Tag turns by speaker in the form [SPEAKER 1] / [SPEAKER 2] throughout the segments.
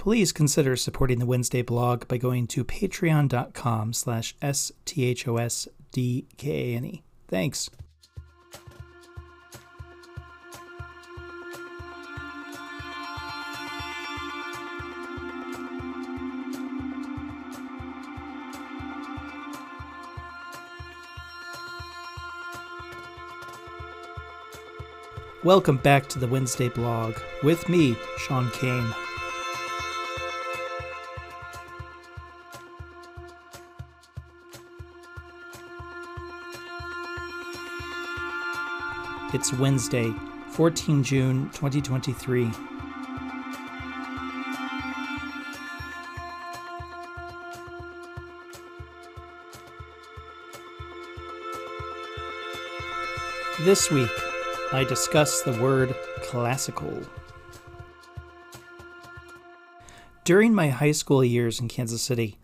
[SPEAKER 1] please consider supporting the Wednesday blog by going to patreon.com slash S-T-H-O-S-D-K-A-N-E. Thanks. Welcome back to the Wednesday blog with me, Sean Kane. It's Wednesday, 14 June 2023. This week, I discuss the word classical. During my high school years in Kansas City,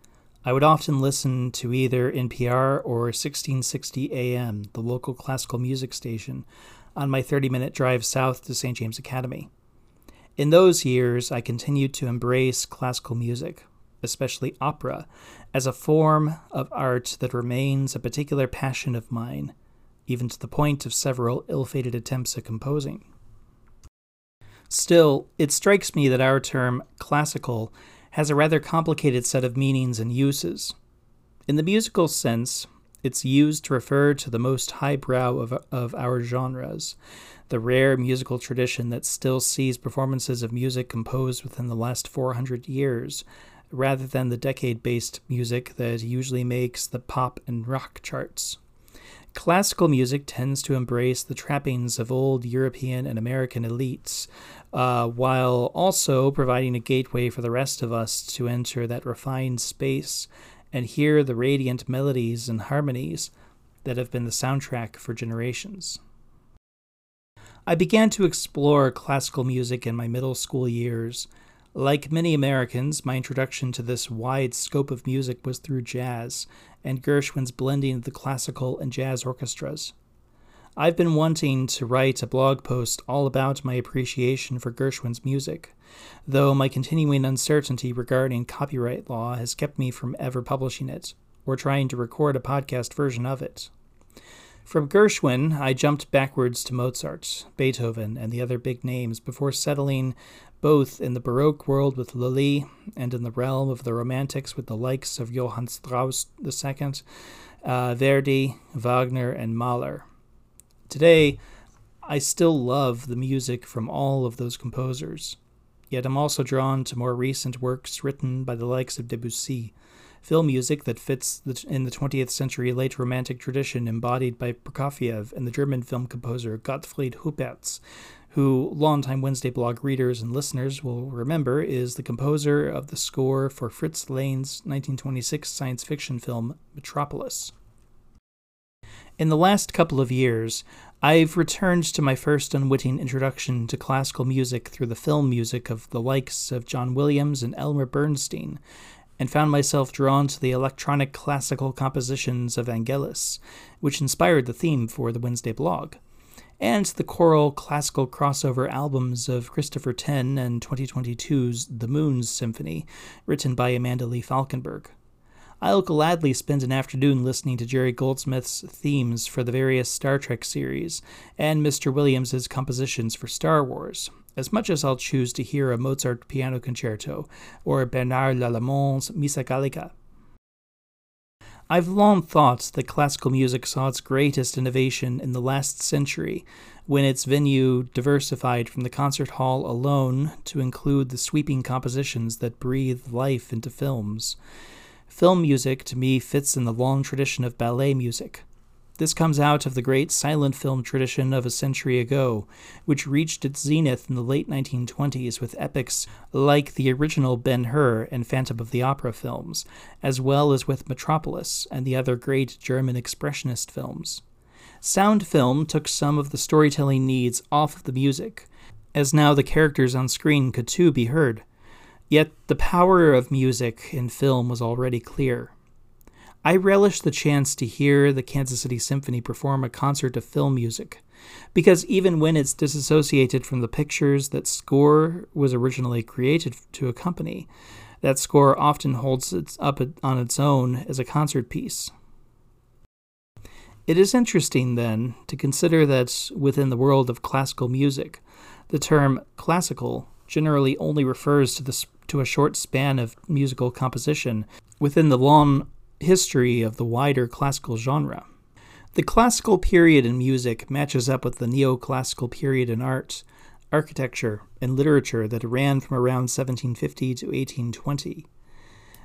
[SPEAKER 1] I would often listen to either NPR or 1660 AM, the local classical music station, on my 30 minute drive south to St. James Academy. In those years, I continued to embrace classical music, especially opera, as a form of art that remains a particular passion of mine even to the point of several ill fated attempts at composing. Still, it strikes me that our term classical has a rather complicated set of meanings and uses. In the musical sense, it's used to refer to the most highbrow of, of our genres, the rare musical tradition that still sees performances of music composed within the last 400 years, rather than the decade based music that usually makes the pop and rock charts. Classical music tends to embrace the trappings of old European and American elites, uh, while also providing a gateway for the rest of us to enter that refined space and hear the radiant melodies and harmonies that have been the soundtrack for generations. I began to explore classical music in my middle school years. Like many Americans, my introduction to this wide scope of music was through jazz, and Gershwin's blending of the classical and jazz orchestras. I've been wanting to write a blog post all about my appreciation for Gershwin's music, though my continuing uncertainty regarding copyright law has kept me from ever publishing it, or trying to record a podcast version of it. From Gershwin, I jumped backwards to Mozart, Beethoven, and the other big names before settling both in the Baroque world with Lully and in the realm of the Romantics with the likes of Johann Strauss II, uh, Verdi, Wagner, and Mahler. Today, I still love the music from all of those composers, yet I'm also drawn to more recent works written by the likes of Debussy, film music that fits in the 20th century late Romantic tradition embodied by Prokofiev and the German film composer Gottfried Huppertz, who longtime Wednesday blog readers and listeners will remember is the composer of the score for Fritz Lang's 1926 science fiction film Metropolis. In the last couple of years, I've returned to my first unwitting introduction to classical music through the film music of the likes of John Williams and Elmer Bernstein, and found myself drawn to the electronic classical compositions of Vangelis, which inspired the theme for the Wednesday blog and the choral classical crossover albums of Christopher Tin and 2022's The Moons Symphony, written by Amanda Lee Falkenberg. I'll gladly spend an afternoon listening to Jerry Goldsmith's themes for the various Star Trek series and Mr. Williams's compositions for Star Wars, as much as I'll choose to hear a Mozart piano concerto or Bernard Lallement's Missa Gallica. I've long thought that classical music saw its greatest innovation in the last century, when its venue diversified from the concert hall alone to include the sweeping compositions that breathe life into films. Film music, to me, fits in the long tradition of ballet music, this comes out of the great silent film tradition of a century ago, which reached its zenith in the late 1920s with epics like the original Ben Hur and Phantom of the Opera films, as well as with Metropolis and the other great German expressionist films. Sound film took some of the storytelling needs off of the music, as now the characters on screen could too be heard. Yet the power of music in film was already clear. I relished the chance to hear the Kansas City Symphony perform a concert of film music, Because even when it's disassociated from the pictures that score was originally created to accompany, that score often holds it up on its own as a concert piece. It is interesting, then, to consider that within the world of classical music, the term classical generally only refers to, the, to a short span of musical composition within the long history of the wider classical genre. The classical period in music matches up with the neoclassical period in art, architecture, and literature that ran from around 1750 to 1820.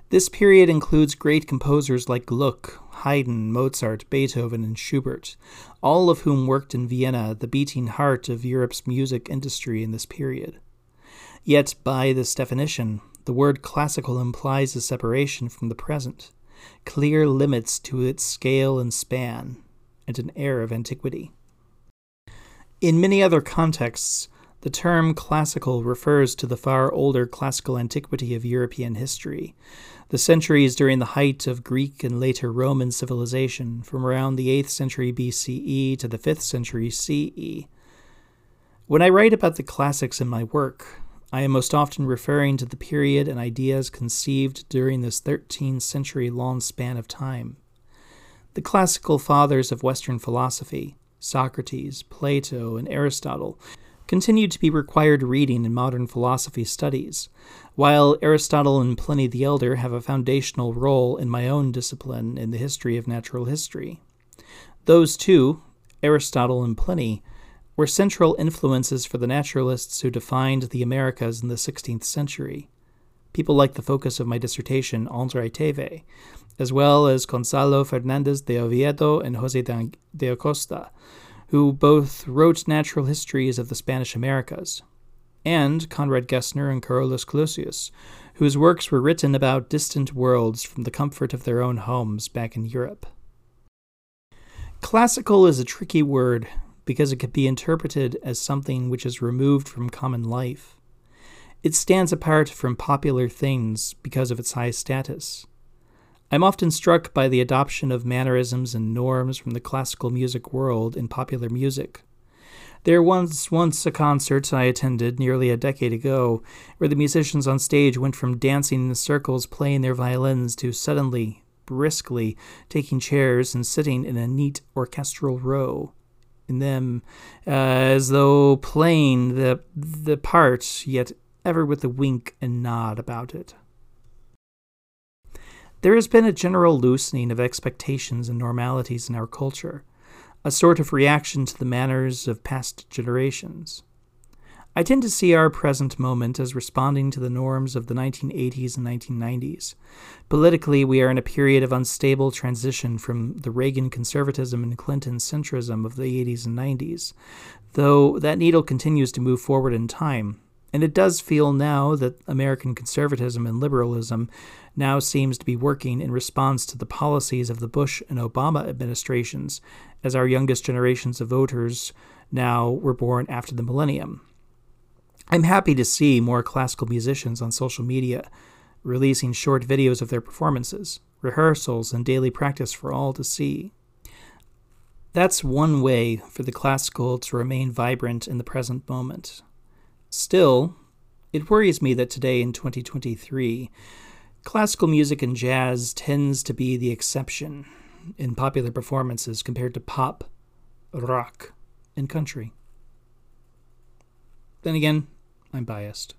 [SPEAKER 1] This period includes great composers like Gluck, Haydn, Mozart, Beethoven, and Schubert, all of whom worked in Vienna, the beating heart of Europe's music industry in this period. Yet, by this definition, the word classical implies a separation from the present, clear limits to its scale and span, and an air of antiquity. In many other contexts, the term classical refers to the far older classical antiquity of European history, the centuries during the height of Greek and later Roman civilization, from around the 8th century BCE to the 5th century CE. When I write about the classics in my work, I am most often referring to the period and ideas conceived during this 13 century long span of time. The classical fathers of Western philosophy, Socrates, Plato, and Aristotle, continue to be required reading in modern philosophy studies, while Aristotle and Pliny the Elder have a foundational role in my own discipline in the history of natural history. Those two, Aristotle and Pliny, were central influences for the naturalists who defined the Americas in the 16th century. People like the focus of my dissertation, Andre Thevet, as well as Gonzalo Fernandez de Oviedo and Jose de Acosta, who both wrote natural histories of the Spanish Americas, and Conrad Gessner and Carolus Clusius, whose works were written about distant worlds from the comfort of their own homes back in Europe. Classical is a tricky word because it could be interpreted as something which is removed from common life. It stands apart from popular things because of its high status. I'm often struck by the adoption of mannerisms and norms from the classical music world in popular music. There was once a concert I attended nearly a decade ago where the musicians on stage went from dancing in circles playing their violins to suddenly, briskly, taking chairs and sitting in a neat orchestral row. In them, uh, as though playing the the part, yet ever with a wink and nod about it. There has been a general loosening of expectations and normalities in our culture, a sort of reaction to the manners of past generations. I tend to see our present moment as responding to the norms of the 1980s and 1990s. Politically, we are in a period of unstable transition from the Reagan conservatism and Clinton centrism of the 80s and 90s, though that needle continues to move forward in time. And it does feel now that American conservatism and liberalism now seems to be working in response to the policies of the Bush and Obama administrations, as our youngest generations of voters now were born after the millennium. I'm happy to see more classical musicians on social media releasing short videos of their performances, rehearsals, and daily practice for all to see. That's one way for the classical to remain vibrant in the present moment. Still, it worries me that today in 2023, Classical music and jazz tends to be the exception in popular performances compared to pop, rock, and country. Then again, I'm biased.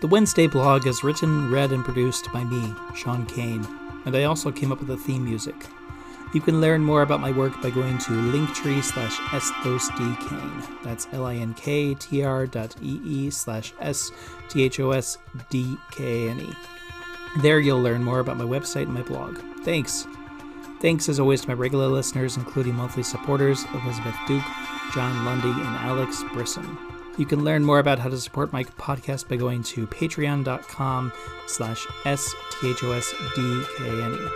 [SPEAKER 1] The Wednesday blog is written, read, and produced by me, Sean Kane, and I also came up with the theme music. You can learn more about my work by going to linktree slash sthosdkane. That's L-I-N-K-T-R dot E-E slash S-T-H-O-S-D-K-N-E. There you'll learn more about my website and my blog. Thanks. Thanks as always to my regular listeners, including monthly supporters Elizabeth Duke, John Lundy, and Alex Brisson. You can learn more about how to support my podcast by going to patreon.com slash S-T-H-O-S-D-K-N-E.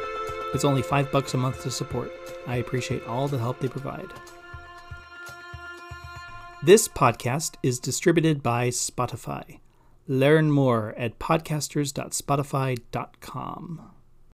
[SPEAKER 1] It's only five bucks a month to support. I appreciate all the help they provide. This podcast is distributed by Spotify. Learn more at podcasters.spotify.com.